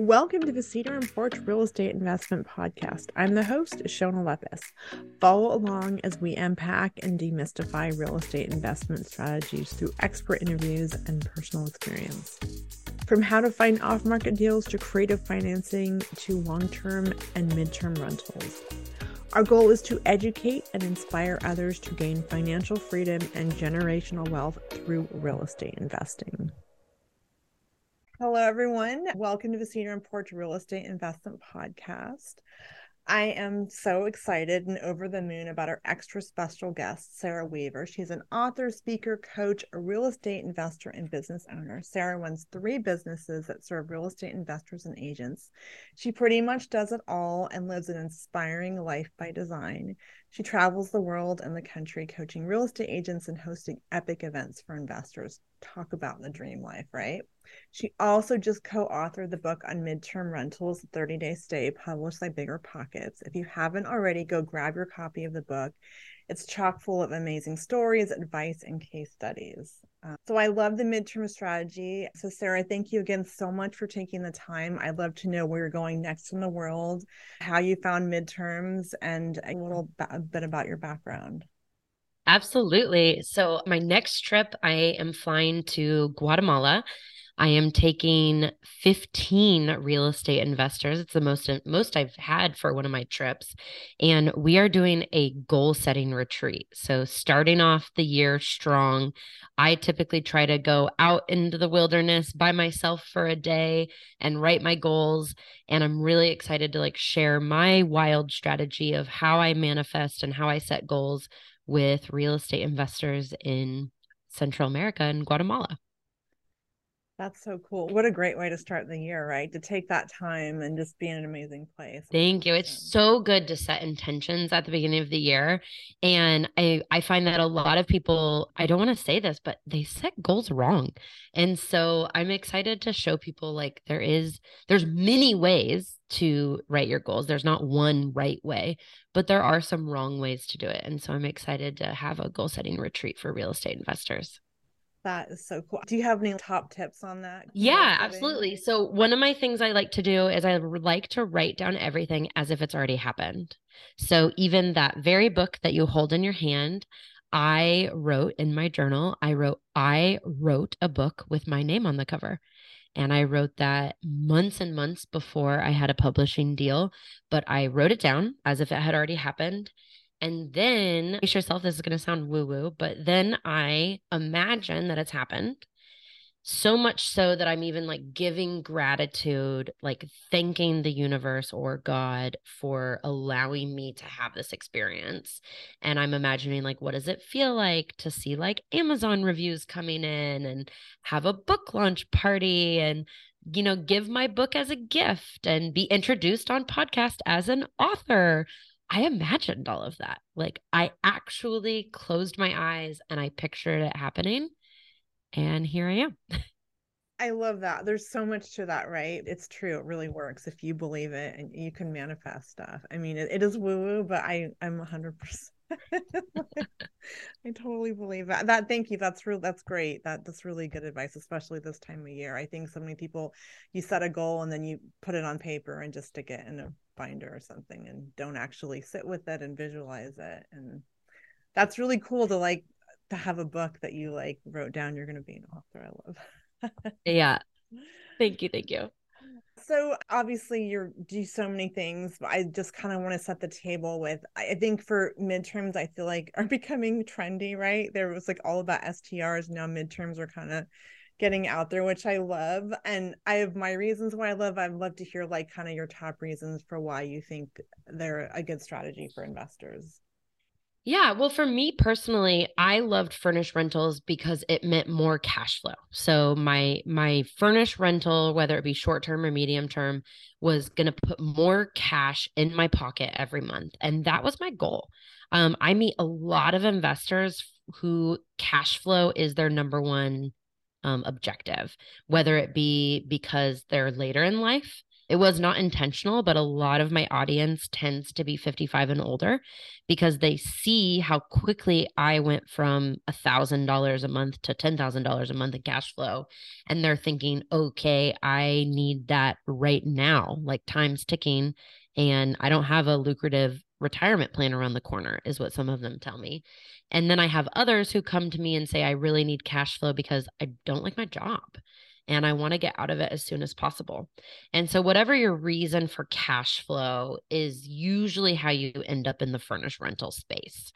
Welcome to the Cedar and Porch Real Estate Investment Podcast. I'm the host, Shona Lepis. Follow along as we unpack and demystify real estate investment strategies through expert interviews and personal experience. From how to find off market deals to creative financing to long term and mid term rentals. Our goal is to educate and inspire others to gain financial freedom and generational wealth through real estate investing. Hello, everyone. Welcome to the Cedar and Porch Real Estate Investment Podcast. I am so excited and over the moon about our extra special guest, Sarah Weaver. She's an author, speaker, coach, a real estate investor, and business owner. Sarah runs three businesses that serve real estate investors and agents. She pretty much does it all and lives an inspiring life by design. She travels the world and the country coaching real estate agents and hosting epic events for investors. Talk about the dream life, right? She also just co authored the book on midterm rentals, 30 Day Stay, published by BiggerPockets. If you haven't already, go grab your copy of the book. It's chock full of amazing stories, advice, and case studies. Uh, so I love the midterm strategy. So, Sarah, thank you again so much for taking the time. I'd love to know where you're going next in the world, how you found midterms, and a little bit about your background. Absolutely. So, my next trip, I am flying to Guatemala I am taking 15 real estate investors. It's the most most I've had for one of my trips. And we are doing a goal setting retreat. So starting off the year strong, I typically try to go out into the wilderness by myself for a day and write my goals and I'm really excited to like share my wild strategy of how I manifest and how I set goals with real estate investors in Central America and Guatemala. That's so cool. What a great way to start the year, right? To take that time and just be in an amazing place. Thank you. It's so good to set intentions at the beginning of the year. And I I find that a lot of people, I don't want to say this, but they set goals wrong. And so I'm excited to show people like there is there's many ways to write your goals. There's not one right way, but there are some wrong ways to do it. And so I'm excited to have a goal setting retreat for real estate investors. That is so cool. Do you have any top tips on that? Yeah, absolutely. So, one of my things I like to do is I like to write down everything as if it's already happened. So, even that very book that you hold in your hand, I wrote in my journal, I wrote, I wrote a book with my name on the cover. And I wrote that months and months before I had a publishing deal, but I wrote it down as if it had already happened. And then brace yourself, this is going to sound woo woo, but then I imagine that it's happened. So much so that I'm even like giving gratitude, like thanking the universe or God for allowing me to have this experience. And I'm imagining, like, what does it feel like to see like Amazon reviews coming in and have a book launch party and you know, give my book as a gift and be introduced on podcast as an author. I imagined all of that. Like I actually closed my eyes and I pictured it happening. And here I am. I love that. There's so much to that, right? It's true. It really works if you believe it and you can manifest stuff. I mean, it, it is woo woo, but I I'm 100%. I totally believe that. That thank you. That's real. That's great. That that's really good advice, especially this time of year. I think so many people you set a goal and then you put it on paper and just stick it in a binder or something and don't actually sit with it and visualize it. And that's really cool to like to have a book that you like wrote down you're going to be an author. I love yeah. Thank you thank you. So obviously you're do so many things but i just kind of want to set the table with i think for midterms i feel like are becoming trendy right? There was like all about strs now midterms are kind of getting out there, which I love. And I have my reasons why I love. I'd love to hear like kind of your top reasons for why you think they're a good strategy for investors. Yeah, well, for me personally, I loved furnished rentals because it meant more cash flow. So my my furnished rental, whether it be short term or medium term, was going to put more cash in my pocket every month, and that was my goal. Um, I meet a lot of investors who cash flow is their number one um, objective, whether it be because they're later in life it was not intentional, but a lot of my audience tends to be 55 and older because they see how quickly I went from $1,000 a month to $10,000 a month in cash flow. And they're thinking, okay, I need that right now, like time's ticking. And I don't have a lucrative retirement plan around the corner, is what some of them tell me. And then I have others who come to me and say, I really need cash flow because I don't like my job and I want to get out of it as soon as possible. And so, whatever your reason for cash flow is usually how you end up in the furnished rental space.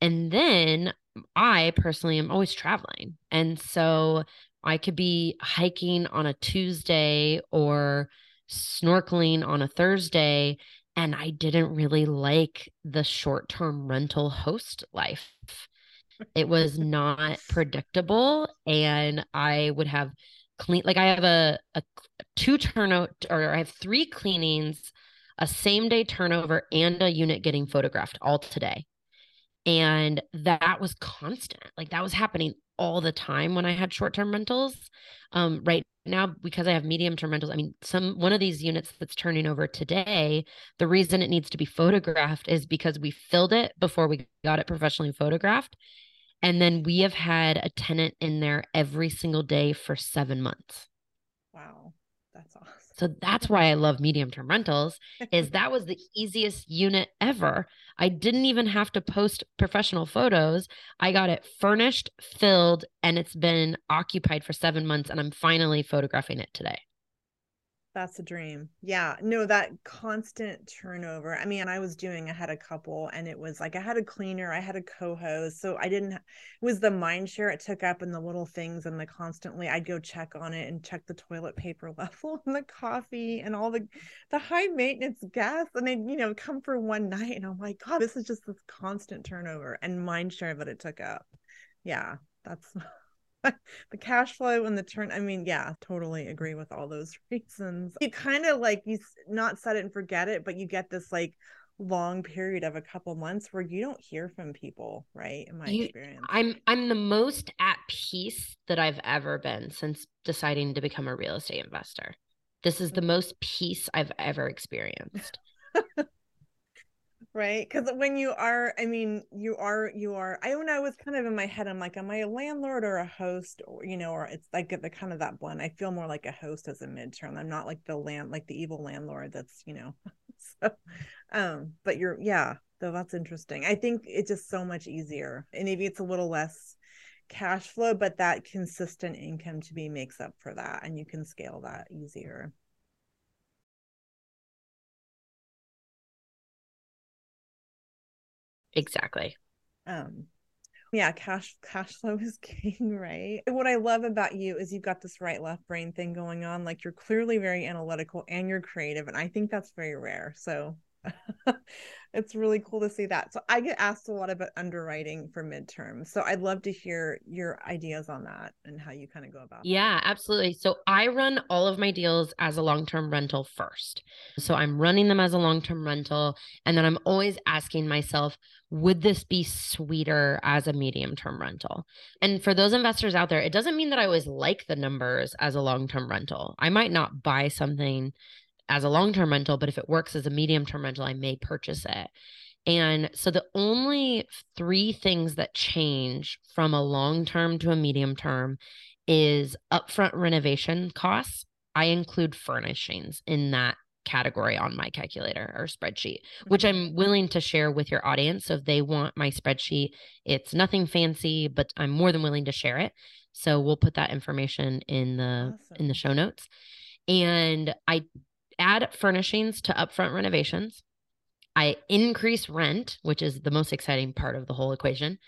And then I personally am always traveling. And so, I could be hiking on a Tuesday or snorkeling on a Thursday. And I didn't really like the short term rental host life. It was not predictable. And I would have clean like I have a, a two turnover or I have three cleanings, a same day turnover, and a unit getting photographed all today. And that was constant. Like that was happening all the time when I had short term rentals. Um, right now, because I have medium term rentals, I mean, some one of these units that's turning over today, the reason it needs to be photographed is because we filled it before we got it professionally photographed. And then we have had a tenant in there every single day for seven months. Wow. So that's why I love medium term rentals is that was the easiest unit ever. I didn't even have to post professional photos. I got it furnished, filled, and it's been occupied for 7 months and I'm finally photographing it today. That's a dream. Yeah. No, that constant turnover. I mean, I was doing, I had a couple and it was like I had a cleaner, I had a co-host. So I didn't it was the mind share it took up and the little things and the constantly I'd go check on it and check the toilet paper level and the coffee and all the the high maintenance guests. And they, you know, come for one night and I'm like, God, this is just this constant turnover and mind share that it took up. Yeah, that's the cash flow and the turn i mean yeah totally agree with all those reasons. You kind of like you not set it and forget it but you get this like long period of a couple months where you don't hear from people right in my you, experience. I'm i'm the most at peace that i've ever been since deciding to become a real estate investor. This is the mm. most peace i've ever experienced right? Because when you are i mean you are you are i don't i was kind of in my head i'm like am i a landlord or a host? or you know or it's like the kind of that blend i feel more like a host as a midterm. I'm not like the land like the evil landlord that's you know so um but you're yeah though that's interesting. I think it's just so much easier and maybe it's a little less cash flow but that consistent income to be makes up for that and you can scale that easier Exactly. Um, yeah, cash cash flow is king, right? What I love about you is you've got this right left brain thing going on. Like you're clearly very analytical and you're creative, and I think that's very rare. So it's really cool to see that. So I get asked a lot about underwriting for midterm. So I'd love to hear your ideas on that and how you kind of go about it. Yeah, absolutely. So I run all of my deals as a long-term rental first. So I'm running them as a long-term rental and then I'm always asking myself, would this be sweeter as a medium-term rental? And for those investors out there, it doesn't mean that I always like the numbers as a long-term rental. I might not buy something as a long term rental, but if it works as a medium term rental, I may purchase it. And so the only three things that change from a long term to a medium term is upfront renovation costs. I include furnishings in that category on my calculator or spreadsheet, which mm-hmm. I'm willing to share with your audience. So if they want my spreadsheet, it's nothing fancy, but I'm more than willing to share it. So we'll put that information in the awesome. in the show notes. And I add furnishings to upfront renovations. I increase rent, which is the most exciting part of the whole equation.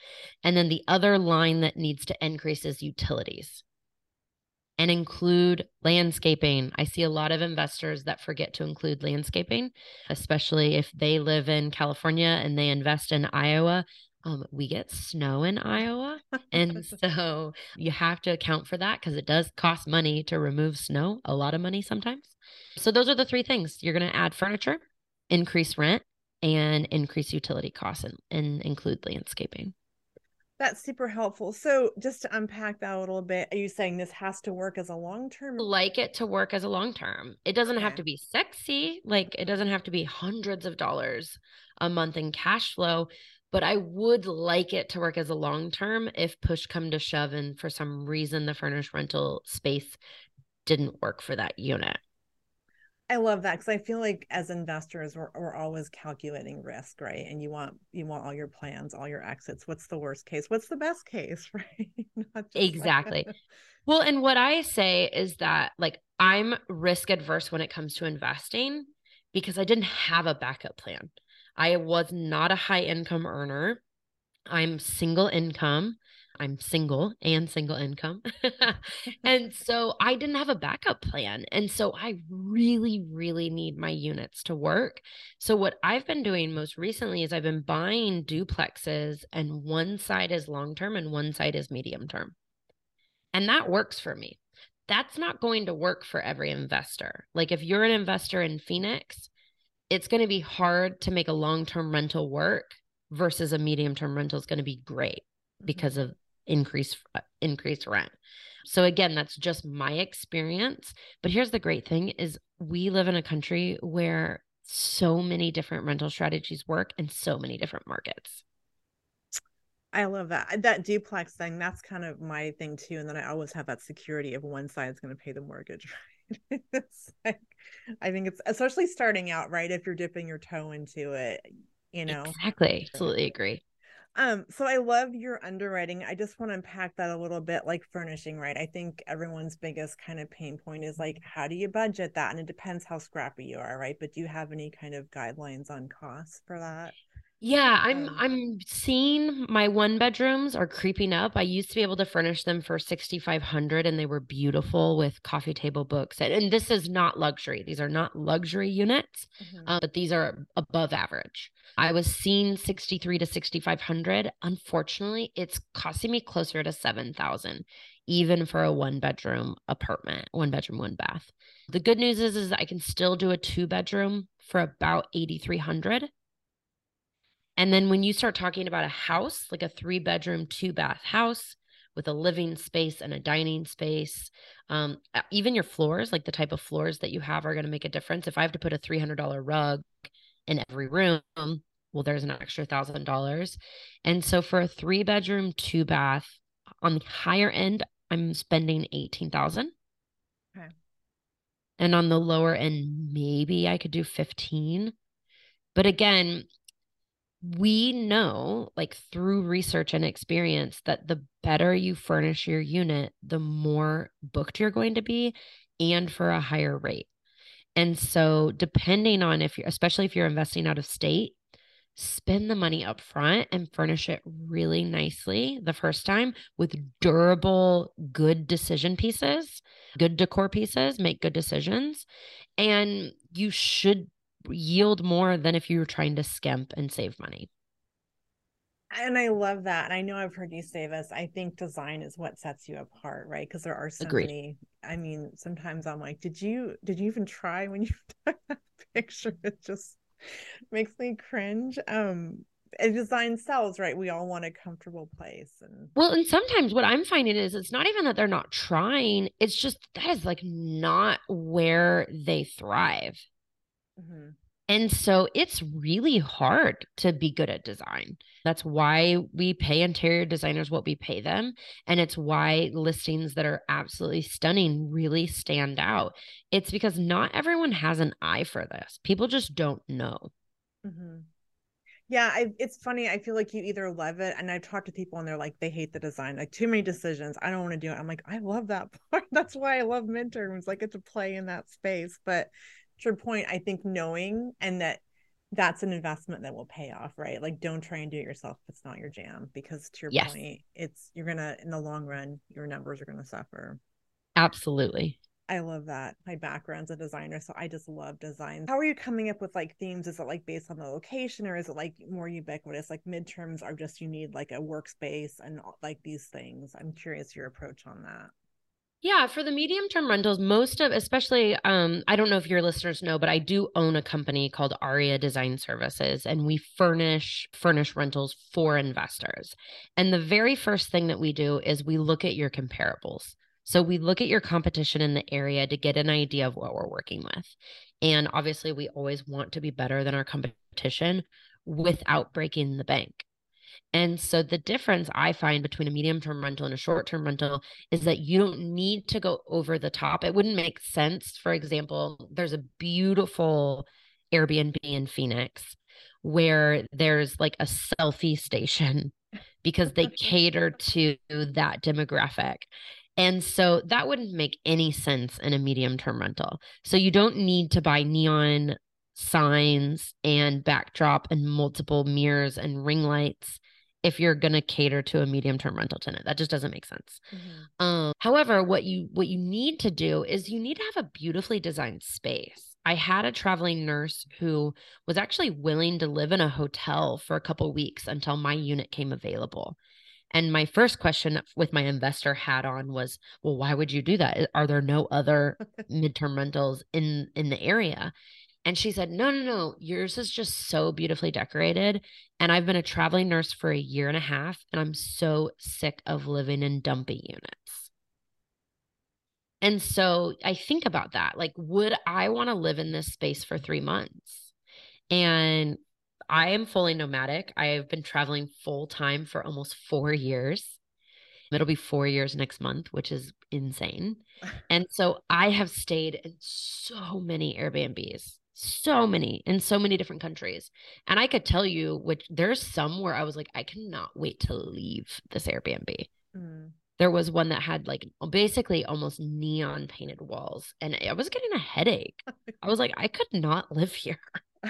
And then the other line that needs to increase is utilities and include landscaping. I see a lot of investors that forget to include landscaping, especially if they live in California and they invest in Iowa. Um, we get snow in Iowa. And so you have to account for that because it does cost money to remove snow, a lot of money sometimes. So those are the three things you're going to add furniture, increase rent, and increase utility costs and, and include landscaping. That's super helpful. So, just to unpack that a little bit, are you saying this has to work as a long term? Like it to work as a long term. It doesn't Okay. have to be sexy. Like it doesn't have to be hundreds of dollars a month in cash flow. But I would like it to work as a long term if push come to shove and for some reason the furnished rental space didn't work for that unit. I love that because I feel like as investors, we're, we're always calculating risk, right? And you want you want all your plans, all your exits. What's the worst case? What's the best case, right? Just like- Exactly. Well, and what I say is that like I'm risk adverse when it comes to investing because I didn't have a backup plan. I was not a high income earner. I'm single income. I'm single and single income. and so I didn't have a backup plan. And so I really, really need my units to work. So, what I've been doing most recently is I've been buying duplexes, and one side is long term and one side is medium term. And that works for me. That's not going to work for every investor. Like, if you're an investor in Phoenix, it's going to be hard to make a long term rental work versus a medium term rental is going to be great Mhm. because of increased uh, increased rent. So again, that's just my experience, but here's the great thing is we live in a country where so many different rental strategies work in so many different markets. I love that. That duplex thing, that's kind of my thing too. And then I always have that security of one side's going to pay the mortgage, right? it's like, I think it's especially starting out, right? If you're dipping your toe into it, you know. Exactly. Absolutely agree. Um, so I love your underwriting. I just want to unpack that a little bit, like furnishing, right? I think everyone's biggest kind of pain point is like, how do you budget that? And it depends how scrappy you are, right? But do you have any kind of guidelines on costs for that? Yeah, I'm Um, I'm seeing my one bedrooms are creeping up. I used to be able to furnish them for 6500 and they were beautiful with coffee table books. And, and this is not luxury. These are not luxury units, Mhm. uh, but these are above average. I was seeing 63 to 6500. Unfortunately, it's costing me closer to 7000 even for a one bedroom apartment, one bedroom, one bath. The good news is is I can still do a two bedroom for about 8300. And then when you start talking about a house, like a three bedroom, two bath house with a living space and a dining space, um, even your floors, like the type of floors that you have, are going to make a difference. If I have to put a $300 rug in every room, well, there's an extra thousand dollars. And so for a three bedroom, two bath on the higher end, I'm spending 18,000. Okay. And on the lower end, maybe I could do 15. But again, we know like through research and experience that the better you furnish your unit the more booked you're going to be and for a higher rate. And so depending on if you're especially if you're investing out of state spend the money up front and furnish it really nicely the first time with durable good decision pieces good decor pieces make good decisions. And you should yield more than if you were trying to skimp and save money. And I love that. And I know I've heard you say this. I think design is what sets you apart, right? Because there are so Agreed. many. I mean, sometimes I'm like, did you did you even try when you took that picture? It just makes me cringe. Um, and design sells, right? We all want a comfortable place, and Well, and sometimes what I'm finding is it's not even that they're not trying, it's just that is like not where they thrive. Mhm. And so it's really hard to be good at design. That's why we pay interior designers what we pay them. And it's why listings that are absolutely stunning really stand out. It's because not everyone has an eye for this. People just don't know. Mm-hmm. Yeah, I, it's funny. I feel like you either love it, and I've talked to people, and they're like, they hate the design, like too many decisions. I don't want to do it. I'm like, I love that part. That's why I love midterms. I get to play in that space. But point, I think knowing and that that's an investment that will pay off, right? Like, don't try and do it yourself if it's not your jam, because to your Yes. point, it's you're gonna in the long run, your numbers are gonna suffer. Absolutely. I love that. My background's a designer, so I just love design. How are you coming up with like themes? Is it like based on the location or is it like more ubiquitous? Like midterms are just you need like a workspace and like these things. I'm curious your approach on that. Yeah, for the medium term rentals, most of, especially, um, I don't know if your listeners know, but I do own a company called Aria Design Services, and we furnish furnish rentals for investors. And the very first thing that we do is we look at your comparables. So we look at your competition in the area to get an idea of what we're working with. And obviously, we always want to be better than our competition without breaking the bank. And so the difference I find between a medium term rental and a short term rental is that you don't need to go over the top. It wouldn't make sense. For example, there's a beautiful Airbnb in Phoenix where there's like a selfie station because they cater to that demographic. And so that wouldn't make any sense in a medium term rental. So you don't need to buy neon signs and backdrop and multiple mirrors and ring lights if you're going to cater to a medium term rental tenant. That just doesn't make sense. Mm-hmm. um, however what you what you need to do is you need to have a beautifully designed space. I had a traveling nurse who was actually willing to live in a hotel for a couple weeks until my unit came available. And my first question with my investor hat on was well why would you do that? Are there no other midterm rentals in in the area and she said, No, no, no, yours is just so beautifully decorated. And I've been a traveling nurse for a year and a half, and I'm so sick of living in dumpy units. And so I think about that. Like, would I want to live in this space for three months? And I am fully nomadic. I have been traveling full time for almost four years. It'll be four years next month, which is insane. And so I have stayed in so many Airbnbs so many in so many different countries. And I could tell you which there's some where I was like, I cannot wait to leave this Airbnb. Mm. There was one that had like basically almost neon painted walls, and I was getting a headache. I was like, I could not live here.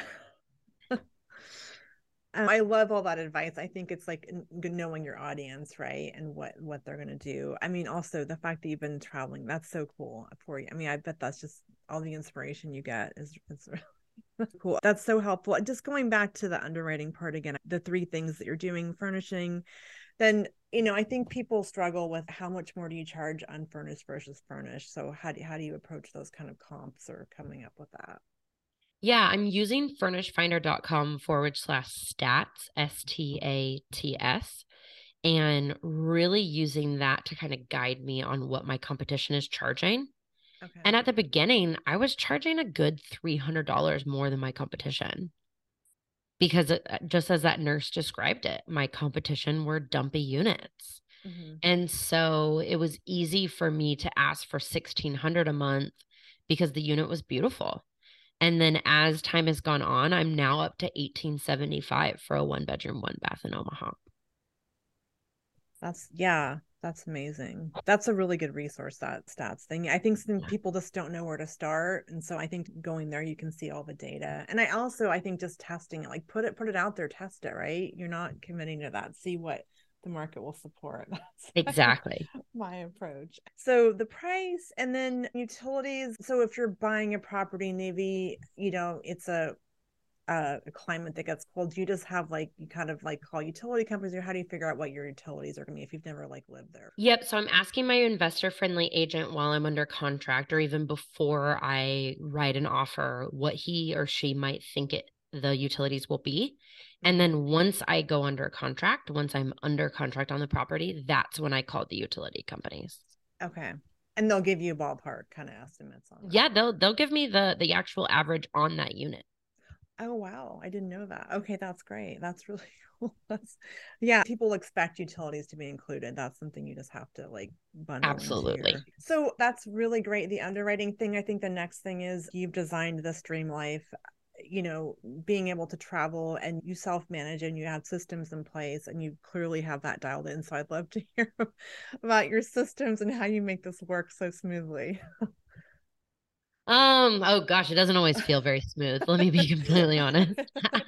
I love all that advice. I think it's like knowing your audience, right, and what what they're gonna do. I mean, also the fact that you've been traveling, that's so cool for you. I mean, I bet that's just all the inspiration you get is, is really cool. That's so helpful. Just going back to the underwriting part again, the three things that you're doing, furnishing, then you know, I think people struggle with how much more do you charge unfurnished versus furnished. So how do how do you approach those kind of comps or coming up with that? Yeah, I'm using furnishfinder.com forward slash stats, S T A T S, and really using that to kind of guide me on what my competition is charging. Okay. And at the beginning, I was charging a good $300 more than my competition because it, uh, just as that nurse described it, my competition were dumpy units. Mm-hmm. And so it was easy for me to ask for 1600 a month because the unit was beautiful. And then as time has gone on, I'm now up to 1875 for a one bedroom, one bath in Omaha. That's yeah, that's amazing. That's a really good resource that stats thing. I think some people just don't know where to start. And so I think going there you can see all the data. And I also I think just testing it, like put it put it out there, test it, right? You're not committing to that. See what the market will support. That's exactly my approach. So the price and then utilities. So if you're buying a property, maybe, you know, it's a Uh, a climate that gets cold, do you just have like you kind of like call utility companies or how do you figure out what your utilities are gonna be if you've never like lived there? Yep. So I'm asking my investor friendly agent while I'm under contract or even before I write an offer what he or she might think it the utilities will be. And mm-hmm. then once I go under contract, once I'm under contract on the property, that's when I call the utility companies. Okay. And they'll give you ballpark kind of estimates on that. Yeah, they'll they'll give me the the actual average on that unit. Oh wow, I didn't know that. Okay, that's great. That's really cool. That's yeah, people expect utilities to be included. That's something you just have to like bundle. Absolutely. So that's really great. The underwriting thing, I think the next thing is you've designed this dream life you know being able to travel and you self manage and you have systems in place and you clearly have that dialed in so i'd love to hear about your systems and how you make this work so smoothly um oh gosh it doesn't always feel very smooth let me be completely honest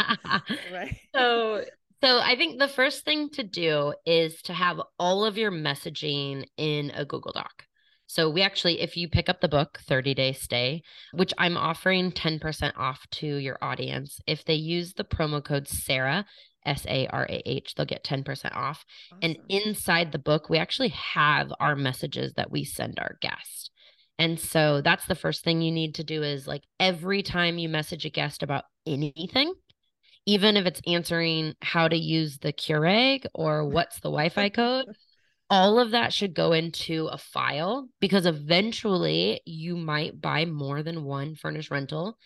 right so so I think the first thing to do is to have all of your messaging in a Google Doc. So we actually, if you pick up the book 30 Day Stay, which I'm offering 10% off to your audience, if they use the promo code Sarah, S A R A H. They'll get 10% off. Awesome. And inside the book, we actually have our messages that we send our guests. And so that's the first thing you need to do is like every time you message a guest about anything, even if it's answering how to use the Keurig or what's the Wi Fi code, all of that should go into a file because eventually you might buy more than one furnished rental.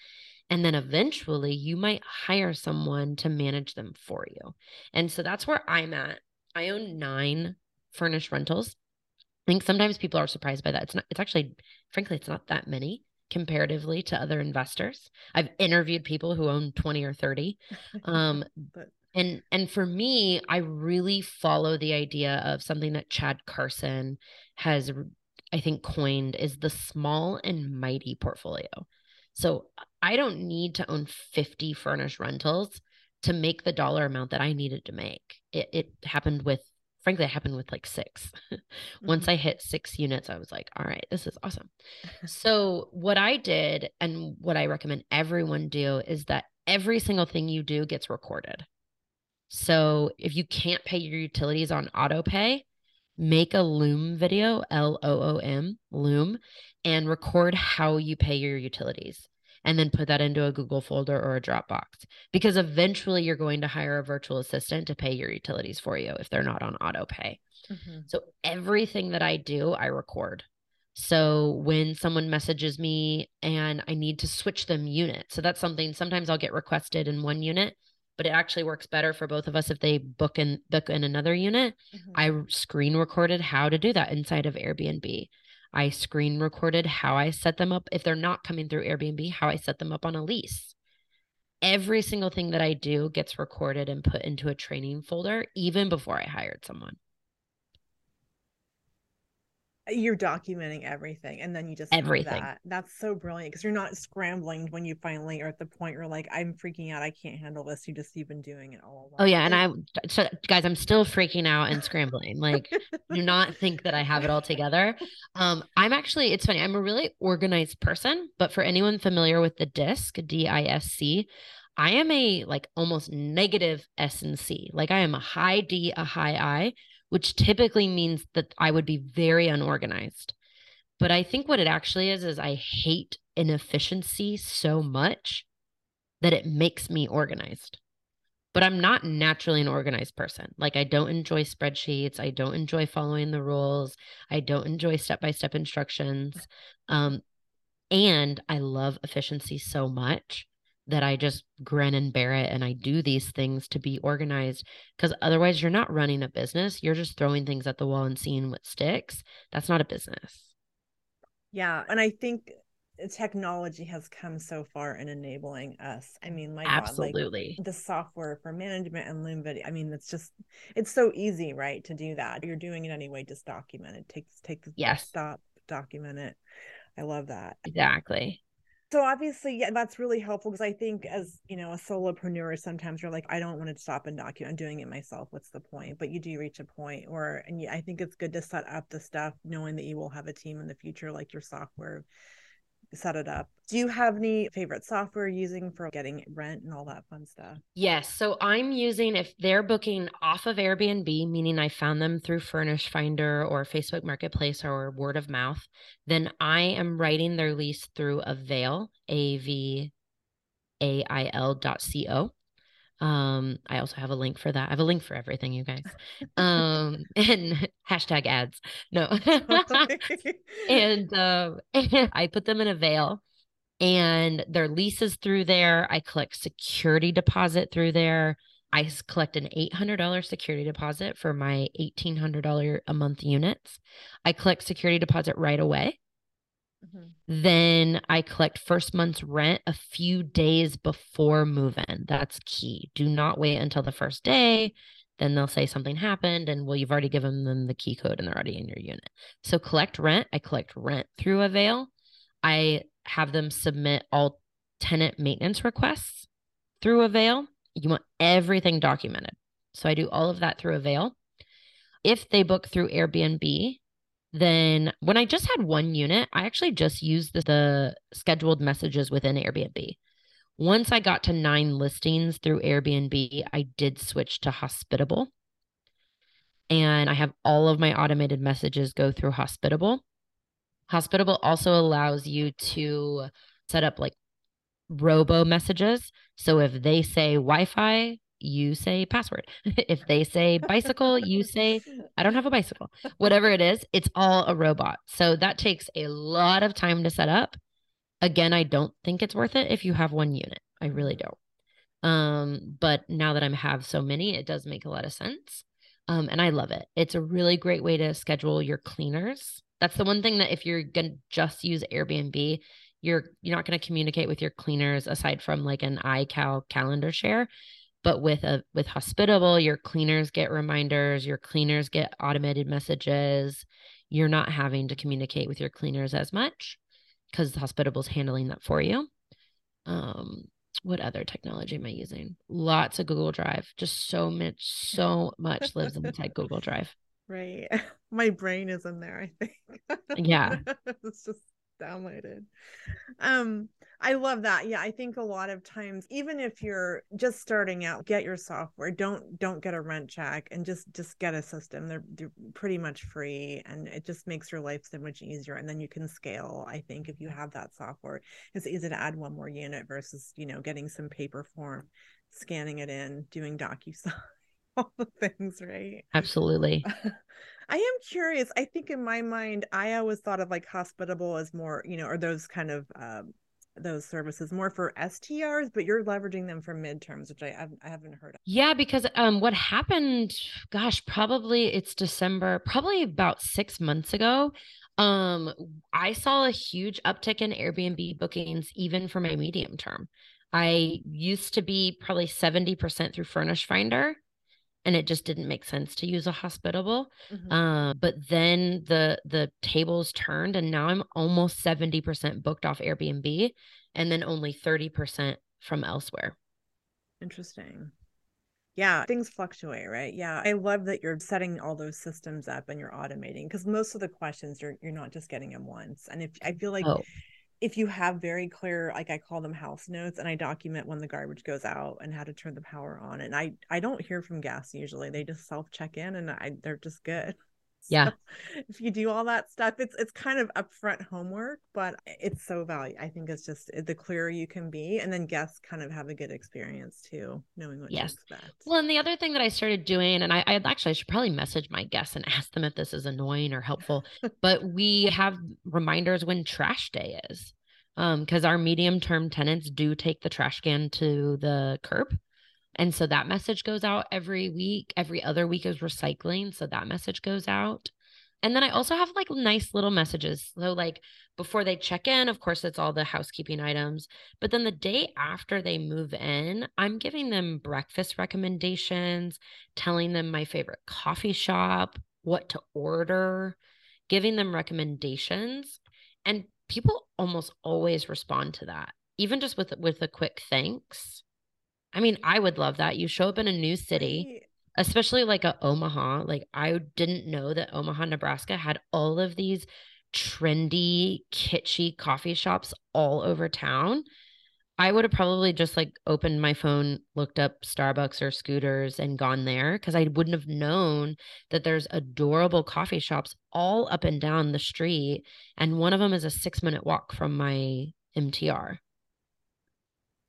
And then eventually you might hire someone to manage them for you. And so that's where I'm at. I own nine furnished rentals. I think sometimes people are surprised by that. It's not, it's actually, frankly, it's not that many comparatively to other investors. I've interviewed people who own 20 or 30. Um, but and and for me, I really follow the idea of something that Chad Carson has I think coined is the small and mighty portfolio. So I don't need to own 50 furnished rentals to make the dollar amount that I needed to make. It, it happened with frankly, it happened with like 6 Once Mhm. I hit six units, I was like, all right, this is awesome. so, what I did and what I recommend everyone do is that every single thing you do gets recorded. So, if you can't pay your utilities on auto pay, make a Loom video, L O O M, Loom, and record how you pay your utilities. And then put that into a Google folder or a Dropbox because eventually you're going to hire a virtual assistant to pay your utilities for you if they're not on auto pay. Mhm. So everything that I do, I record. So when someone messages me and I need to switch them unit, so that's something sometimes I'll get requested in one unit, but it actually works better for both of us if they book in book in another unit. Mhm. I screen recorded how to do that inside of Airbnb. I screen recorded how I set them up if they're not coming through Airbnb, how I set them up on a lease. Every single thing that I do gets recorded and put into a training folder even before I hired someone. You're documenting everything and then you just Everything. that. That's so brilliant because you're not scrambling when you finally are at the point where like I'm freaking out, I can't handle this. You just you've been doing it all along. Oh yeah, and I so guys, I'm still freaking out and scrambling. Like do not think that I have it all together. Um, I'm actually, it's funny, I'm a really organized person, but for anyone familiar with the DISC, D I S C, I am a like almost negative S and C. Like I am a high D, a high I, which typically means that I would be very unorganized. But I think what it actually is is I hate inefficiency so much that it makes me organized but I'm not naturally an organized person. Like I don't enjoy spreadsheets. I don't enjoy following the rules. I don't enjoy step by step instructions. Um, and I love efficiency so much that I just grin and bear it. And I do these things to be organized because otherwise you're not running a business. You're just throwing things at the wall and seeing what sticks. That's not a business. Yeah, and I think technology has come so far in enabling us. I mean, my God, like Absolutely. the software for management and Loom video. I mean, it's just it's so easy, right, to do that. You're doing it anyway, just document it. Take take the Yes. stop, document it. I love that. Exactly. So obviously, yeah, that's really helpful because I think as you know, a solopreneur, sometimes you're like, I don't want to stop and document. I'm doing it myself. What's the point? But you do reach a point where, and I think it's good to set up the stuff, knowing that you will have a team in the future, like your software, set it up. Do you have any favorite software using for getting rent and all that fun stuff? Yes. So I'm using, if they're booking off of Airbnb, meaning I found them through Furnish Finder or Facebook Marketplace or word of mouth, then I am writing their lease through Avail, A V A I L dot C O. Um, I also have a link for that. I have a link for everything, you guys. Um, and hashtag ads. No. and um, I put them in Avail and their leases through there. I collect security deposit through there. I collect an $800 security deposit for my $1,800 a month units. I collect security deposit right away. Mhm. Then I collect first month's rent a few days before move in. That's key. Do not wait until the first day. Then they'll say something happened and well, you've already given them the key code and they're already in your unit. So collect rent. I collect rent through Avail. I have them submit all tenant maintenance requests through Avail. You want everything documented. So I do all of that through Avail. If they book through Airbnb, then when I just had one unit, I actually just used the, the scheduled messages within Airbnb. Once I got to nine listings through Airbnb, I did switch to Hospitable. And I have all of my automated messages go through Hospitable. Hospitable also allows you to set up like robo messages. So if they say Wi Fi, you say password. if they say bicycle, you say, I don't have a bicycle. Whatever it is, it's all a robot. So that takes a lot of time to set up. Again, I don't think it's worth it if you have one unit. I really don't. Um, but now that I have so many, it does make a lot of sense. Um, and I love it. It's a really great way to schedule your cleaners. That's the one thing that if you're gonna just use Airbnb, you're you're not gonna communicate with your cleaners aside from like an iCal calendar share but with a with hospitable your cleaners get reminders your cleaners get automated messages. You're not having to communicate with your cleaners as much because hospitable is handling that for you. Um what other technology am i using? Lots of google drive. Just so much so much lives inside google drive. Right. My brain is in there i think. Yeah. It's just downloaded. Um I love that. Yeah, I think a lot of times even if you're just starting out, get your software. Don't don't get a rent check and just just get a system. They're, they're pretty much free and it just makes your life so much easier and then you can scale. I think if you have that software, it's easy to add one more unit versus, you know, getting some paper form, scanning it in, doing DocuSign, all the things, right? Absolutely. I am curious. I think in my mind, I always thought of like hospitable as more, you know, or those kind of um, those services more for STRs, but you're leveraging them for midterms, which I, I haven't heard of. Yeah, because um, what happened, gosh, probably it's December, probably about six months ago. Um, I saw a huge uptick in Airbnb bookings, even for my medium term. I used to be probably 70% through Furnish Finder and it just didn't make sense to use a hospitable mm-hmm. uh, but then the the tables turned and now i'm almost 70% booked off airbnb and then only 30% from elsewhere. Interesting. Yeah things fluctuate right? Yeah i love that you're setting all those systems up and you're automating because most of the questions you're you're not just getting them once and if i feel like oh if you have very clear like i call them house notes and i document when the garbage goes out and how to turn the power on and i i don't hear from gas usually they just self check in and i they're just good yeah. if you do all that stuff it's it's kind of upfront homework but it's so valuable. I think it's just the clearer you can be and then guests kind of have a good experience too knowing what yes. to expect. Well and the other thing that i started doing and i, I actually I should probably message my guests and ask them if this is annoying or helpful but we have reminders when trash day is um because our medium term tenants do take the trash can to the curb and so that message goes out every week. Every other week is recycling. So that message goes out. And then I also have like nice little messages. So, like before they check in, of course, it's all the housekeeping items. But then the day after they move in, I'm giving them breakfast recommendations, telling them my favorite coffee shop, what to order, giving them recommendations. And people almost always respond to that, even just with with a quick thanks. I mean, I would love that. You show up in a new city, especially like a Omaha. Like I didn't know that Omaha, Nebraska had all of these trendy, kitschy coffee shops all over town. I would have probably just like opened my phone, looked up Starbucks or scooters and gone there because I wouldn't have known that there's adorable coffee shops all up and down the street. And one of them is a six minute walk from my MTR.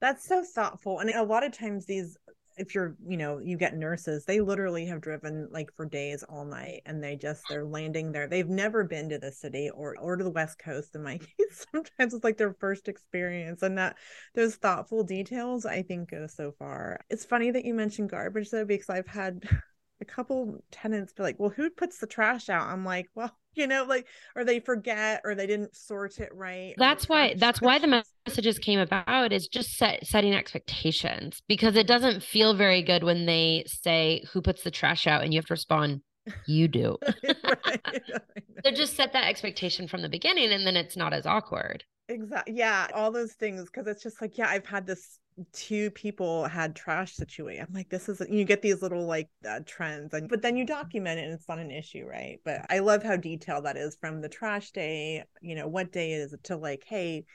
That's so thoughtful. And a lot of times these if you're, you know, you get nurses, they literally have driven like for days all night and they just they're landing there. They've never been to the city or or to the West Coast in my case. Sometimes it's like their first experience. And that those thoughtful details I think go so far. It's funny that you mentioned garbage though, because I've had a couple tenants be like, Well, who puts the trash out? I'm like, Well, you know like or they forget or they didn't sort it right that's why that's why the messages came about is just set, setting expectations because it doesn't feel very good when they say who puts the trash out? and you have to respond you do. So just set that expectation from the beginning and then it's not as awkward. Exactly yeah all those things because it's just like yeah i've had this two people had trash situation. I'm like, this is you get these little like uh, trends, and but then you document it, and it's not an issue, right? But I love how detailed that is from the trash day. You know, what day is it to like, hey,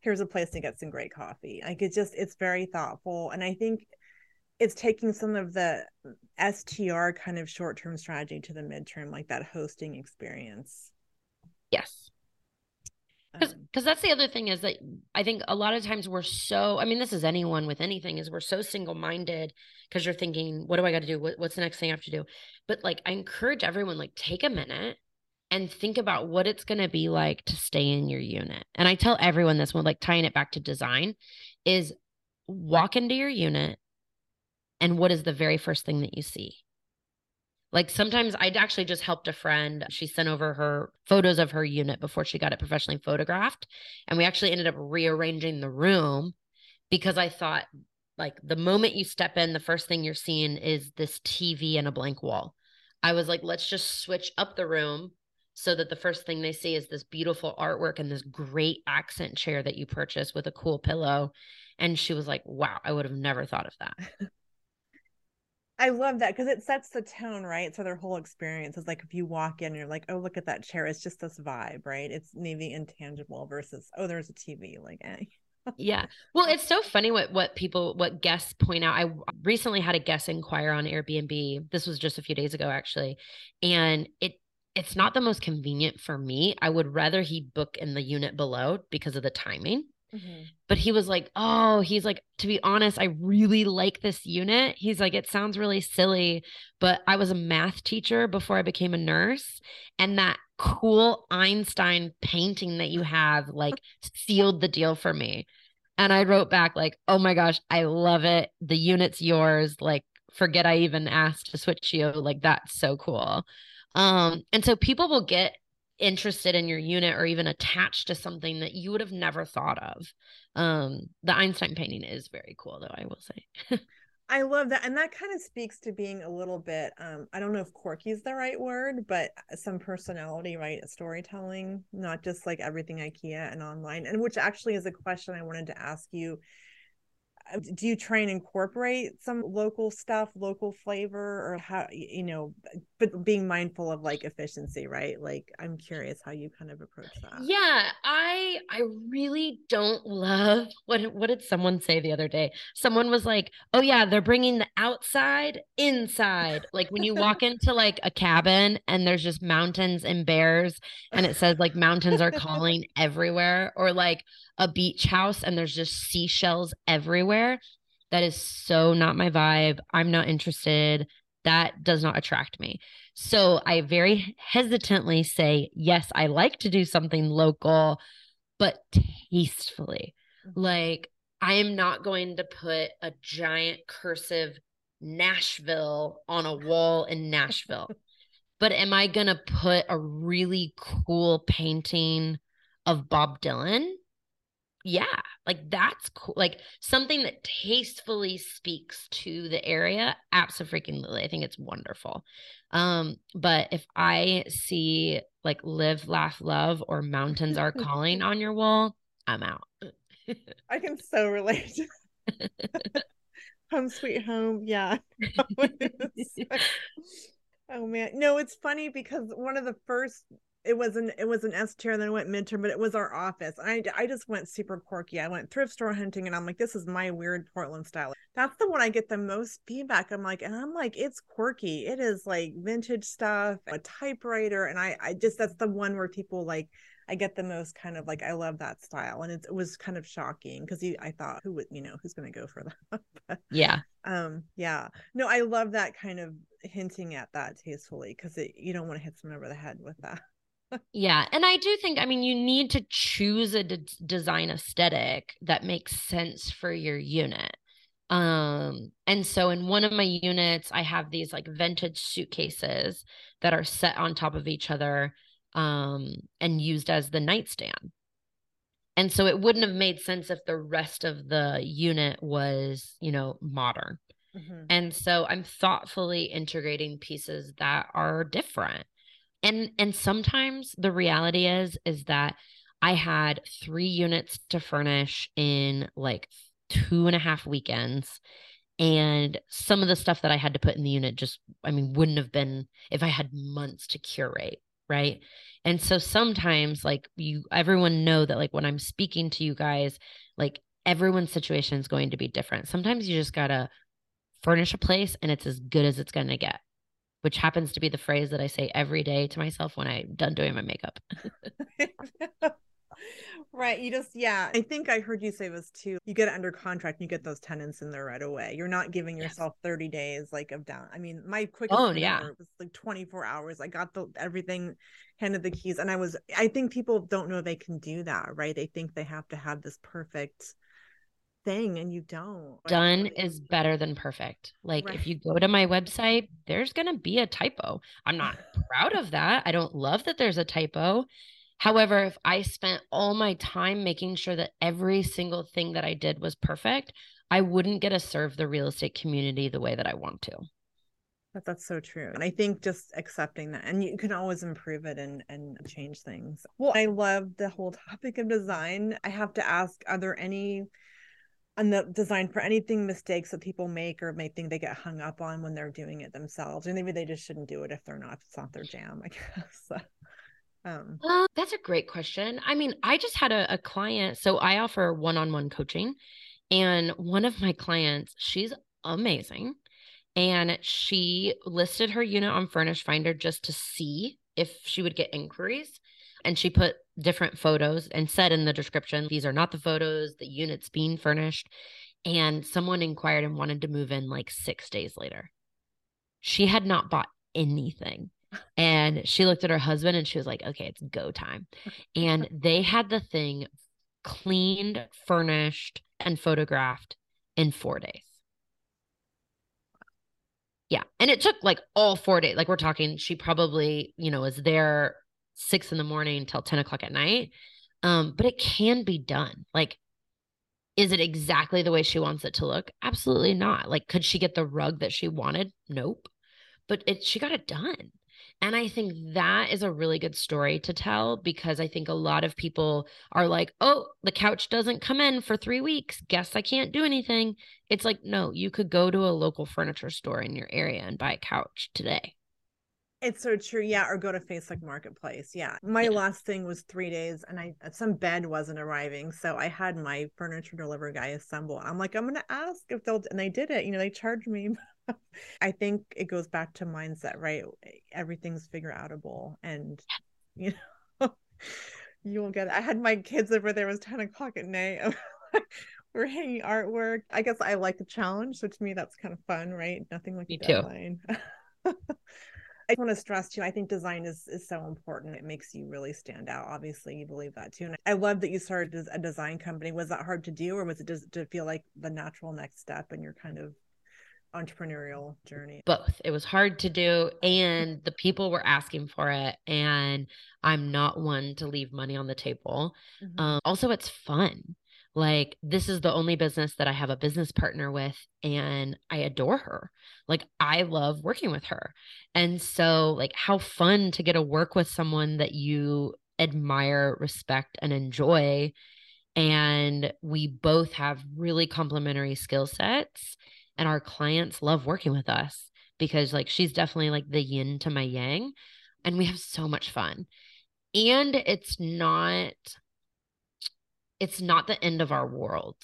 here's a place to get some great coffee. Like it just it's very thoughtful. And I think it's taking some of the STR kind of short term strategy to the midterm, like that hosting experience. Yes. Because that's the other thing is that I think a lot of times we're so, I mean, this is anyone with anything, is we're so single minded because you're thinking, what do I got to do? What, what's the next thing I have to do? But like, I encourage everyone, like, take a minute and think about what it's going to be like to stay in your unit. And I tell everyone this one, like tying it back to design, is walk into your unit and what is the very first thing that you see? Like sometimes I'd actually just helped a friend. She sent over her photos of her unit before she got it professionally photographed. And we actually ended up rearranging the room because I thought, like, the moment you step in, the first thing you're seeing is this TV and a blank wall. I was like, let's just switch up the room so that the first thing they see is this beautiful artwork and this great accent chair that you purchased with a cool pillow. And she was like, wow, I would have never thought of that. I love that because it sets the tone, right? So their whole experience is like if you walk in, you're like, oh, look at that chair. It's just this vibe, right? It's maybe intangible versus, oh, there's a TV. Like, eh. yeah. Well, it's so funny what what people what guests point out. I recently had a guest inquire on Airbnb. This was just a few days ago, actually, and it it's not the most convenient for me. I would rather he book in the unit below because of the timing. Mm-hmm. But he was like, Oh, he's like, to be honest, I really like this unit. He's like, It sounds really silly, but I was a math teacher before I became a nurse. And that cool Einstein painting that you have like sealed the deal for me. And I wrote back, like, Oh my gosh, I love it. The unit's yours. Like, forget I even asked to switch you. Like, that's so cool. Um, and so people will get interested in your unit or even attached to something that you would have never thought of. Um, the Einstein painting is very cool, though, I will say. I love that. And that kind of speaks to being a little bit, um, I don't know if quirky is the right word, but some personality, right? Storytelling, not just like everything IKEA and online. And which actually is a question I wanted to ask you uh, do you try and incorporate some local stuff local flavor or how you know but being mindful of like efficiency right like i'm curious how you kind of approach that yeah i i really don't love what what did someone say the other day someone was like oh yeah they're bringing the outside inside like when you walk into like a cabin and there's just mountains and bears and it says like mountains are calling everywhere or like a beach house and there's just seashells everywhere. That is so not my vibe. I'm not interested. That does not attract me. So I very hesitantly say, yes, I like to do something local, but tastefully. Mm-hmm. Like, I am not going to put a giant cursive Nashville on a wall in Nashville. but am I going to put a really cool painting of Bob Dylan? Yeah like that's cool like something that tastefully speaks to the area absolutely i think it's wonderful. Um but if i see like live laugh love or mountains are calling on your wall i'm out. I can so relate home sweet home yeah. Oh man. No it's funny because one of the first it was an it was an STR, then I went midterm, but it was our office. I I just went super quirky. I went thrift store hunting, and I'm like, this is my weird Portland style. That's the one I get the most feedback. I'm like, and I'm like, it's quirky. It is like vintage stuff, a typewriter, and I I just that's the one where people like. I get the most kind of like I love that style, and it, it was kind of shocking because I thought who would you know who's going to go for that? but, yeah, um, yeah, no, I love that kind of hinting at that tastefully because you don't want to hit someone over the head with that yeah. And I do think, I mean, you need to choose a design aesthetic that makes sense for your unit. Um, and so in one of my units, I have these like vintage suitcases that are set on top of each other um, and used as the nightstand. And so it wouldn't have made sense if the rest of the unit was, you know, modern. Mm-hmm. And so I'm thoughtfully integrating pieces that are different and and sometimes the reality is is that i had three units to furnish in like two and a half weekends. And some of the stuff that i had to put in the unit just i mean wouldn't have been if i had months to curate right? And so sometimes like you everyone know that like when I'm speaking to you guys, like everyone's situation is going to be different. Sometimes you just got to furnish a place and it's as good as it's going to get, which happens to be the phrase that I say every day to myself when I'm done doing my makeup. right. You just, yeah. I think I heard you say this too. You get it under contract and you get those tenants in there right away. You're not giving yourself yes. 30 days like of down. I mean, my quick oh, yeah. was like 24 hours. I got the everything handed the keys and I was I think people don't know they can do that, right? They think they have to have this perfect thing and you don't. Done is better than perfect. Like right. if you go to my website, there's going to be a typo. I'm not proud of that. I don't love that there's a typo. However, if I spent all my time making sure that every single thing that I did was perfect, I wouldn't get to serve the real estate community the way that I want to. But that's so true. And I think just accepting that and you can always improve it and and change things. Well, I love the whole topic of design. I have to ask, are there any on the design for anything mistakes that people make or may think they get hung up on when they're doing it themselves? Or maybe they just shouldn't do it if they're not, if it's not their jam, I guess. Um, uh, that's a great question. I mean, I just had a, a client. So I offer one on one coaching. And one of my clients, she's amazing. And she listed her unit on Furnish Finder just to see if she would get inquiries. And she put different photos and said in the description, these are not the photos, the unit's being furnished. And someone inquired and wanted to move in like six days later. She had not bought anything. And she looked at her husband and she was like, okay, it's go time. And they had the thing cleaned, furnished, and photographed in four days. Yeah. And it took like all four days. Like we're talking, she probably, you know, was there six in the morning till 10 o'clock at night. Um, but it can be done. Like, is it exactly the way she wants it to look? Absolutely not. Like, could she get the rug that she wanted? Nope. But it she got it done. And I think that is a really good story to tell because I think a lot of people are like, oh, the couch doesn't come in for three weeks. Guess I can't do anything. It's like, no, you could go to a local furniture store in your area and buy a couch today. It's so true. Yeah. Or go to Facebook Marketplace. Yeah. My yeah. last thing was three days and I some bed wasn't arriving. So I had my furniture delivery guy assemble. I'm like, I'm gonna ask if they'll and they did it. You know, they charged me. I think it goes back to mindset, right? Everything's figure outable and you know you will get it. I had my kids over there, it was 10 o'clock at night. we're hanging artwork. I guess I like the challenge. So to me that's kind of fun, right? Nothing like me a deadline. I want to stress too, I think design is, is so important. It makes you really stand out. Obviously, you believe that too. And I love that you started a design company. Was that hard to do, or was it just to feel like the natural next step in you're kind of entrepreneurial journey? Both. It was hard to do, and the people were asking for it. And I'm not one to leave money on the table. Mm-hmm. Um, also, it's fun. Like, this is the only business that I have a business partner with, and I adore her. Like, I love working with her. And so, like, how fun to get to work with someone that you admire, respect, and enjoy. And we both have really complementary skill sets, and our clients love working with us because, like, she's definitely like the yin to my yang, and we have so much fun. And it's not it's not the end of our world.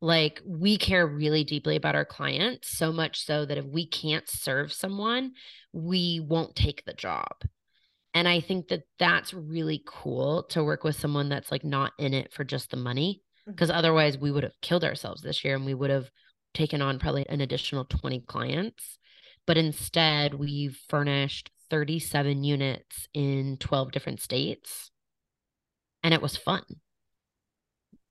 Like we care really deeply about our clients, so much so that if we can't serve someone, we won't take the job. And I think that that's really cool to work with someone that's like not in it for just the money. Because mm-hmm. otherwise, we would have killed ourselves this year and we would have taken on probably an additional 20 clients. But instead, we've furnished 37 units in 12 different states. And it was fun.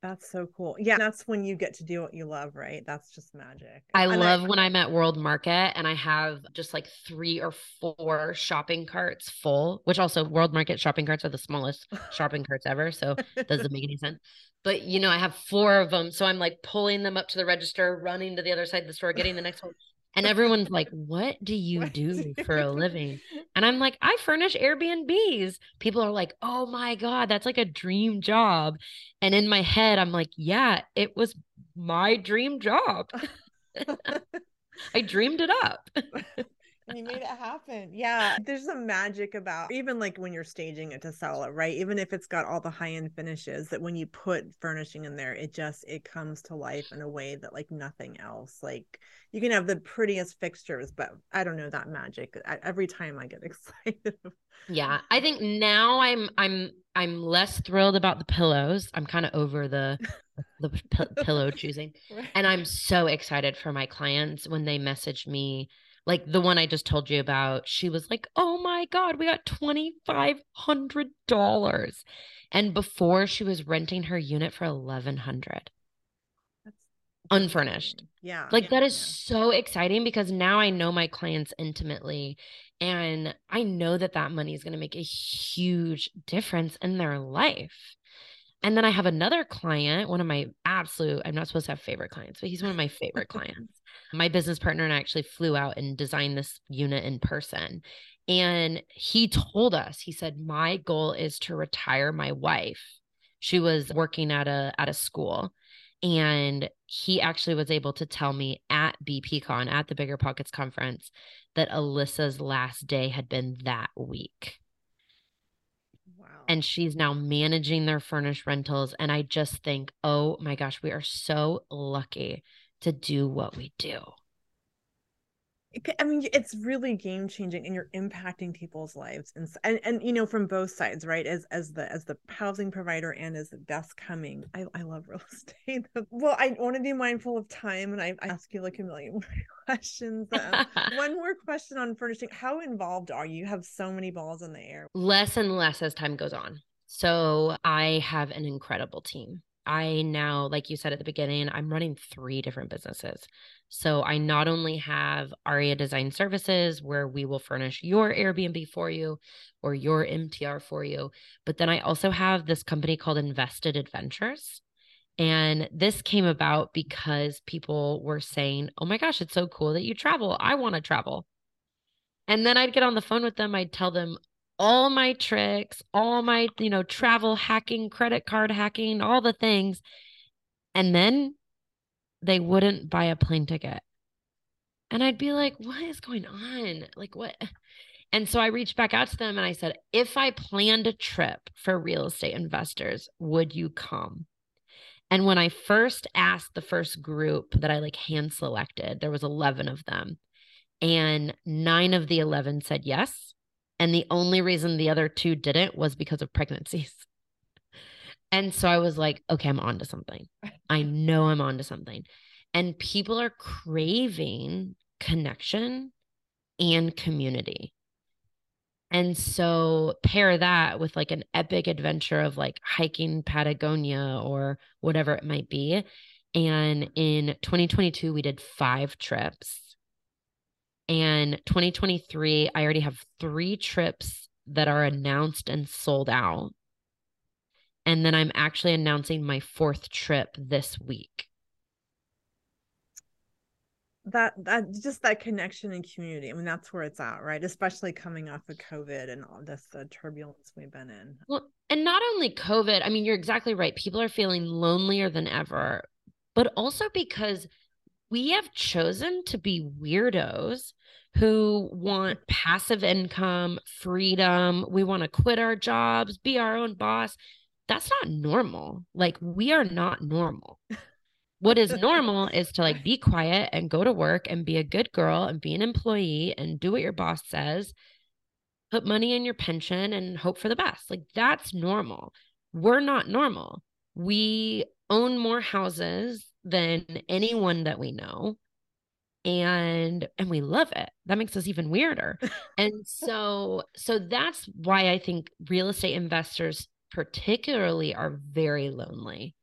That's so cool. Yeah, that's when you get to do what you love, right? That's just magic. I and love I, when I'm at World Market and I have just like three or four shopping carts full, which also World Market shopping carts are the smallest shopping carts ever. So it doesn't make any sense. But you know, I have four of them. So I'm like pulling them up to the register, running to the other side of the store, getting the next one. And everyone's like, What do you what do, do for a living? And I'm like, I furnish Airbnbs. People are like, Oh my God, that's like a dream job. And in my head, I'm like, Yeah, it was my dream job. I dreamed it up. You made it happen. Yeah. There's some magic about even like when you're staging it to sell it, right? Even if it's got all the high end finishes, that when you put furnishing in there, it just it comes to life in a way that like nothing else. Like you can have the prettiest fixtures, but I don't know that magic. I, every time I get excited. yeah. I think now I'm I'm I'm less thrilled about the pillows. I'm kind of over the the p- pillow choosing. Right. And I'm so excited for my clients when they message me like the one I just told you about, she was like, "Oh my god, we got $2500." And before she was renting her unit for 1100 unfurnished. Yeah. Like yeah, that is yeah. so exciting because now I know my clients intimately and I know that that money is going to make a huge difference in their life. And then I have another client, one of my absolute, I'm not supposed to have favorite clients, but he's one of my favorite clients. My business partner and I actually flew out and designed this unit in person. And he told us, he said, My goal is to retire my wife. She was working at a at a school. And he actually was able to tell me at BPCon, at the BiggerPockets conference, that Alyssa's last day had been that week and she's now managing their furnished rentals. And I just think, oh my gosh, we are so lucky to do what we do. I mean, it's really game changing, and you're impacting people's lives, and, and and you know from both sides, right? As as the as the housing provider and as the guest coming. I I love real estate. well, I want to be mindful of time, and I, I ask you like a million more questions. Um, one more question on furnishing: How involved are you? You have so many balls in the air. Less and less as time goes on. So I have an incredible team. I now, like you said at the beginning, I'm running three different businesses. So I not only have Aria Design Services, where we will furnish your Airbnb for you or your MTR for you, but then I also have this company called Invested Adventures. And this came about because people were saying, Oh my gosh, it's so cool that you travel. I want to travel. And then I'd get on the phone with them. I'd tell them, all my tricks, all my, you know, travel hacking, credit card hacking, all the things. And then they wouldn't buy a plane ticket. And I'd be like, what is going on? Like, what? And so I reached back out to them and I said, if I planned a trip for real estate investors, would you come? And when I first asked the first group that I like hand selected, there was 11 of them. And nine of the 11 said yes. And the only reason the other two didn't was because of pregnancies. And so I was like, okay, I'm on to something. I know I'm on to something. And people are craving connection and community. And so pair that with like an epic adventure of like hiking Patagonia or whatever it might be. And in 2022, we did five trips and 2023, I already have three trips that are announced and sold out. And then I'm actually announcing my fourth trip this week. That that just that connection and community. I mean, that's where it's at, right? Especially coming off of COVID and all this the turbulence we've been in. Well, and not only COVID, I mean, you're exactly right. People are feeling lonelier than ever, but also because we have chosen to be weirdos who want passive income, freedom. We want to quit our jobs, be our own boss. That's not normal. Like, we are not normal. What is normal is to like be quiet and go to work and be a good girl and be an employee and do what your boss says, put money in your pension and hope for the best. Like, that's normal. We're not normal. We own more houses than anyone that we know and and we love it that makes us even weirder and so so that's why i think real estate investors particularly are very lonely.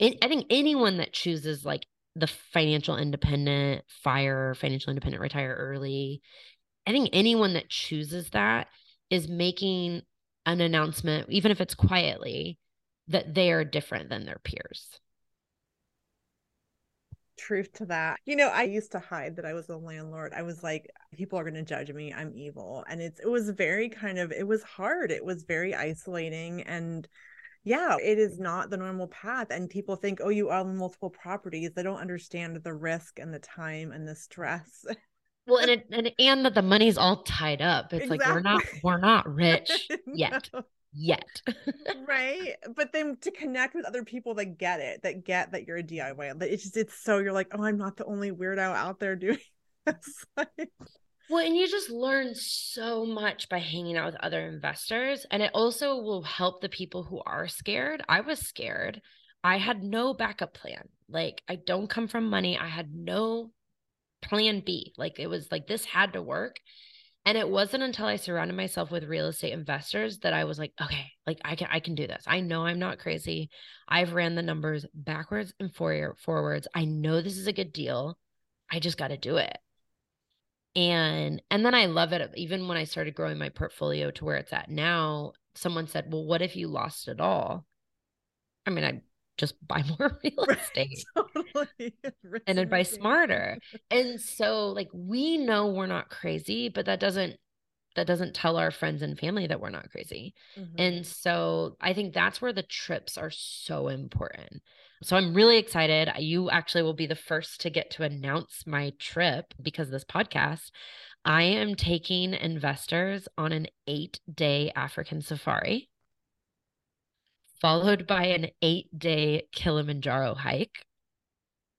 I think anyone that chooses like the financial independent fire financial independent retire early i think anyone that chooses that is making an announcement even if it's quietly that they are different than their peers truth to that. You know, I used to hide that I was a landlord. I was like, people are going to judge me. I'm evil. And it's, it was very kind of, it was hard. It was very isolating. And yeah, it is not the normal path. And people think, oh, you own multiple properties. They don't understand the risk and the time and the stress. well, and it, and and that the money's all tied up. It's exactly. like we're not we're not rich yet. no. Yet. right. But then to connect with other people that get it, that get that you're a DIY. that It's just it's so you're like, oh, I'm not the only weirdo out there doing this. well, and you just learn so much by hanging out with other investors. And it also will help the people who are scared. I was scared. I had no backup plan. Like, I don't come from money. I had no plan B. Like it was like this had to work. And it wasn't until I surrounded myself with real estate investors that I was like, okay, like I can I can do this. I know I'm not crazy. I've ran the numbers backwards and forwards. I know this is a good deal. I just got to do it. And and then I love it even when I started growing my portfolio to where it's at now. Someone said, "Well, what if you lost it all?" I mean, I just buy more real estate totally. and then buy smarter. and so like we know we're not crazy, but that doesn't that doesn't tell our friends and family that we're not crazy. Mm-hmm. And so I think that's where the trips are so important. So I'm really excited. You actually will be the first to get to announce my trip because of this podcast. I am taking investors on an eight day African safari followed by an eight day Kilimanjaro hike.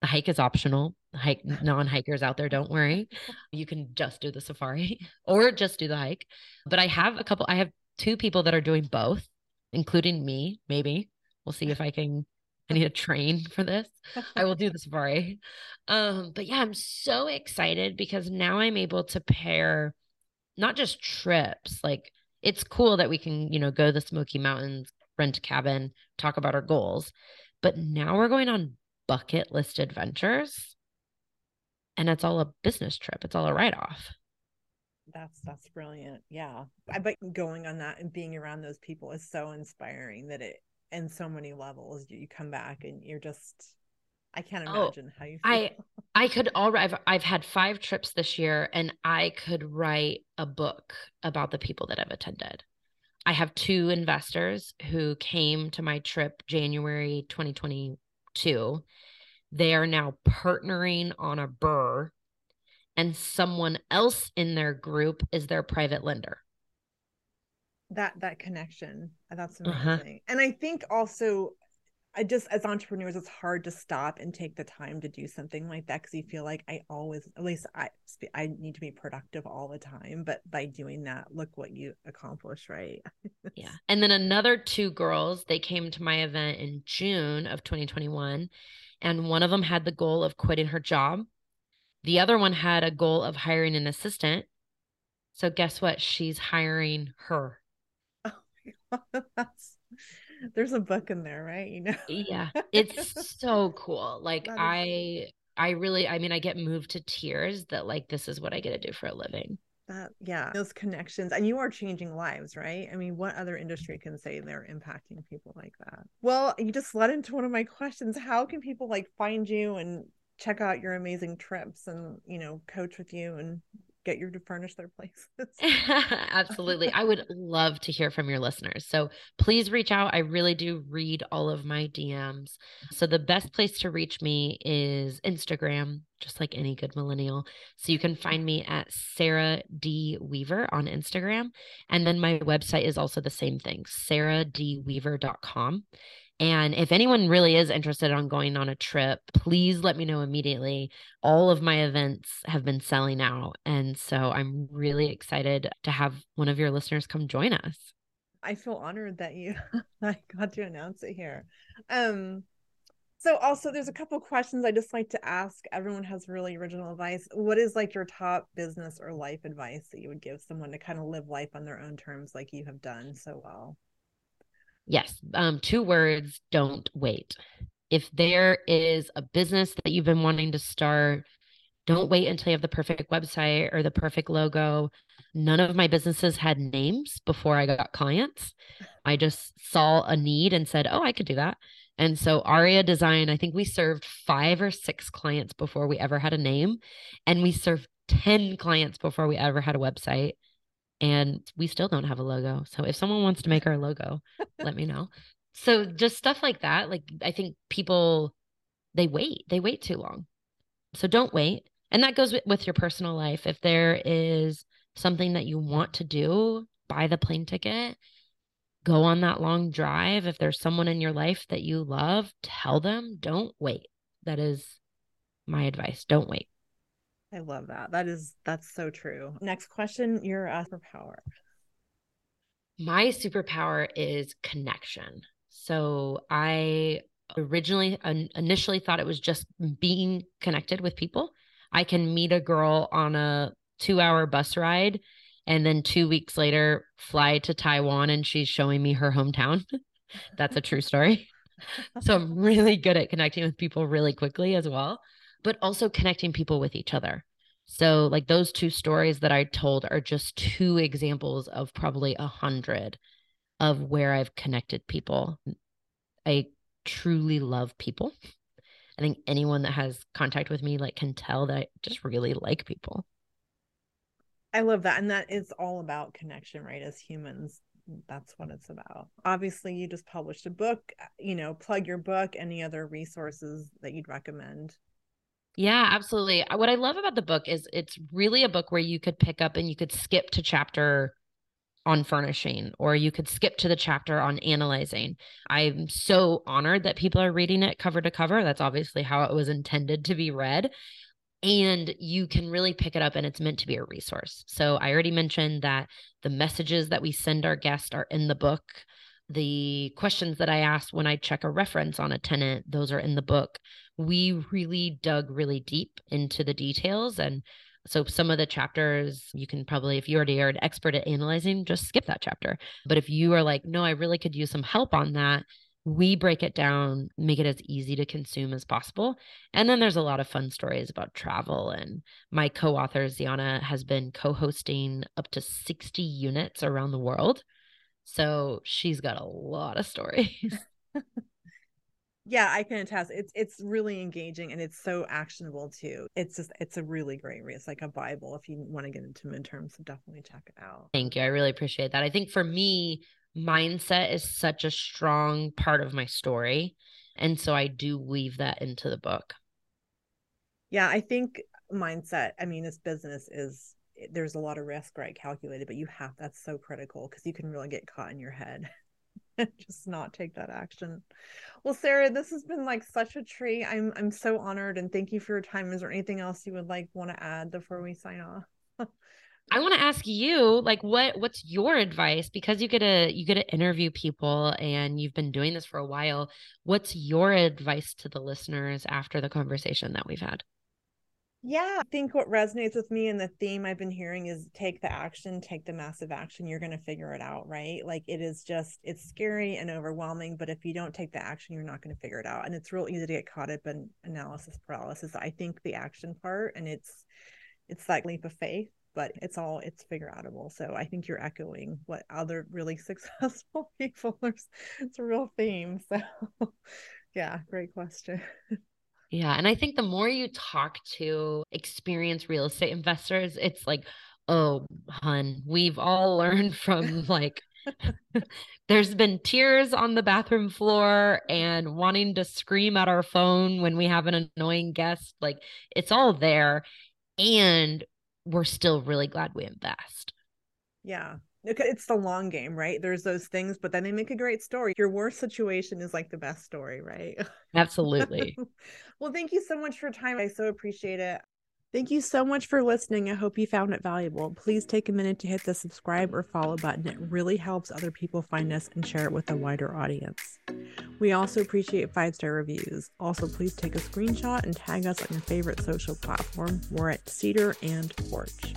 The hike is optional. Hike non hikers out there, don't worry. You can just do the safari or just do the hike. But I have a couple, I have two people that are doing both, including me, maybe. We'll see if I can. I need a train for this. I will do the safari. Um, but yeah, I'm so excited because now I'm able to pair not just trips, like it's cool that we can, you know, go the Smoky Mountains, rent a cabin, talk about our goals. But now we're going on bucket list adventures and it's all a business trip. It's all a write off. That's that's brilliant. Yeah. I bet going on that and being around those people is so inspiring that it in so many levels you come back and you're just I can't oh, imagine oh, how you feel. I I could already I've, I've had 5 trips this year and I could write a book about the people that I've attended. I have two investors who came to my trip January 2022. They are now partnering on a BRRRR, and someone else in their group is their private lender. That that connection, that's uh-huh. amazing. Uh-huh. And I think also I just as entrepreneurs, it's hard to stop and take the time to do something like that because you feel like I always, at least I, I need to be productive all the time. But by doing that, look what you accomplish, right? yeah. And then another two girls, they came to my event in June of 2021, and one of them had the goal of quitting her job. The other one had a goal of hiring an assistant. So guess what? She's hiring her. Oh my god, that's there's a book in there, right? You know. yeah. It's so cool. Like I I really I mean I get moved to tears that like this is what I get to do for a living. That yeah, those connections and you are changing lives, right? I mean, what other industry can say they're impacting people like that? Well, you just led into one of my questions. How can people like find you and check out your amazing trips and, you know, coach with you and get you to furnish their places. Absolutely. I would love to hear from your listeners. So please reach out. I really do read all of my DMs. So the best place to reach me is Instagram, just like any good millennial. So you can find me at Sarah D. Weaver on Instagram. And then my website is also the same thing, sarahdweaver.com. And if anyone really is interested on going on a trip, please let me know immediately. All of my events have been selling out. And so I'm really excited to have one of your listeners come join us. I feel honored that you I got to announce it here. Um so also there's a couple questions I just like to ask. Everyone has really original advice. What is like your top business or life advice that you would give someone to kind of live life on their own terms like you have done so well? Yes. Um, two words don't wait. If there is a business that you've been wanting to start, don't wait until you have the perfect website or the perfect logo. None of my businesses had names before I got clients. I just saw a need and said, oh, I could do that. And so Aria Design, I think we served five or six clients before we ever had a name. And we served 10 clients before we ever had a website and we still don't have a logo. So if someone wants to make our logo, let me know. So just stuff like that. Like I think people they wait. They wait too long. So don't wait. And that goes with, your personal life. If there is something that you want to do, buy the plane ticket, go on that long drive. If there's someone in your life that you love, tell them, don't wait. That is my advice. Don't wait. I love that. That is that's so true. Next question, your uh, superpower. My superpower is connection. So I originally initially thought it was just being connected with people. I can meet a girl on a 2-hour bus ride and then 2 weeks later fly to Taiwan and she's showing me her hometown. That's a true story. so I'm really good at connecting with people really quickly as well but also connecting people with each other. So, like those two stories that I told are just two examples of probably a hundred of where I've connected people. I truly love people. I think anyone that has contact with me like can tell that I just really like people. I love that. And that is all about connection, right? As humans, that's what it's about. Obviously, you just published a book, uh, you know, plug your book, any other resources that you'd recommend yeah, absolutely. Uh, what I love about the book is it's really a book where you could pick up and you could skip to chapter on furnishing or you could skip to the chapter on analyzing. I'm so honored that people are reading it cover to cover. That's obviously how it was intended to be read. And you can really pick it up and it's meant to be a resource. So I already mentioned that the messages that we send our guests are in the book. The questions that I ask when I check a reference on a tenant, those are in the book we really dug really deep into the details and so some of the chapters you can probably if you already are an expert at analyzing just skip that chapter. But if you are like no i really could use some help on that we break it down make it as easy to consume as possible. And then there's a lot of fun stories about travel and my co-author Zeona has been co-hosting up to 60 units around the world. So she's got a lot of stories yeah i can attest it's it's really engaging and it's so actionable too. It's just it's a really great read it's like a bible if you want to get into midterms so definitely check it out. Thank you i really appreciate that. I think for me mindset is such a strong part of my story and so i do weave that into the book. Yeah i think mindset i mean this business is there's a lot of risk right calculated but you have that's so critical because you can really get caught in your head just not take that action. Well, Sarah, this has been like such a treat. I'm I'm so honored and thank you for your time. Is there anything else you would like want to add before we sign off? I want to ask you, like, what what's your advice? Because you get to you get to interview people, and you've been doing this for a while. What's your advice to the listeners after the conversation that we've had? Yeah, I think what resonates with me and the theme I've been hearing is take the action, take the massive action. You're going to figure it out, right? Like it is just, it's scary and overwhelming, but if you don't take the action, you're not going to figure it out. And it's real easy to get caught up in analysis paralysis. I think the action part and it's, it's that leap of faith, but it's all, it's figure outable. So I think you're echoing what other really successful people, there's, it's a real theme. So yeah, great question. Yeah. And I think the more you talk to experienced real estate investors, it's like, oh, hun, we've all learned from like, there's been tears on the bathroom floor and wanting to scream at our phone when we have an annoying guest. Like, it's all there. And we're still really glad we invest. Yeah it's the long game, right? There's those things, but then they make a great story. Your worst situation is like the best story, right? Absolutely. well, thank you so much for your time. I so appreciate it. Thank you so much for listening. I hope you found it valuable. Please take a minute to hit the subscribe or follow button. It really helps other people find us and share it with a wider audience. We also appreciate five star reviews. Also, please take a screenshot and tag us on your favorite social platform. We're at Cedar and Porch.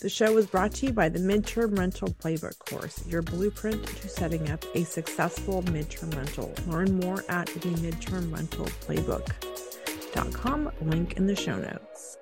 The show was brought to you by the Midterm Rental Playbook course, your blueprint to setting up a successful midterm rental. Learn more at the midtermrentalplaybook.com, link in the show notes.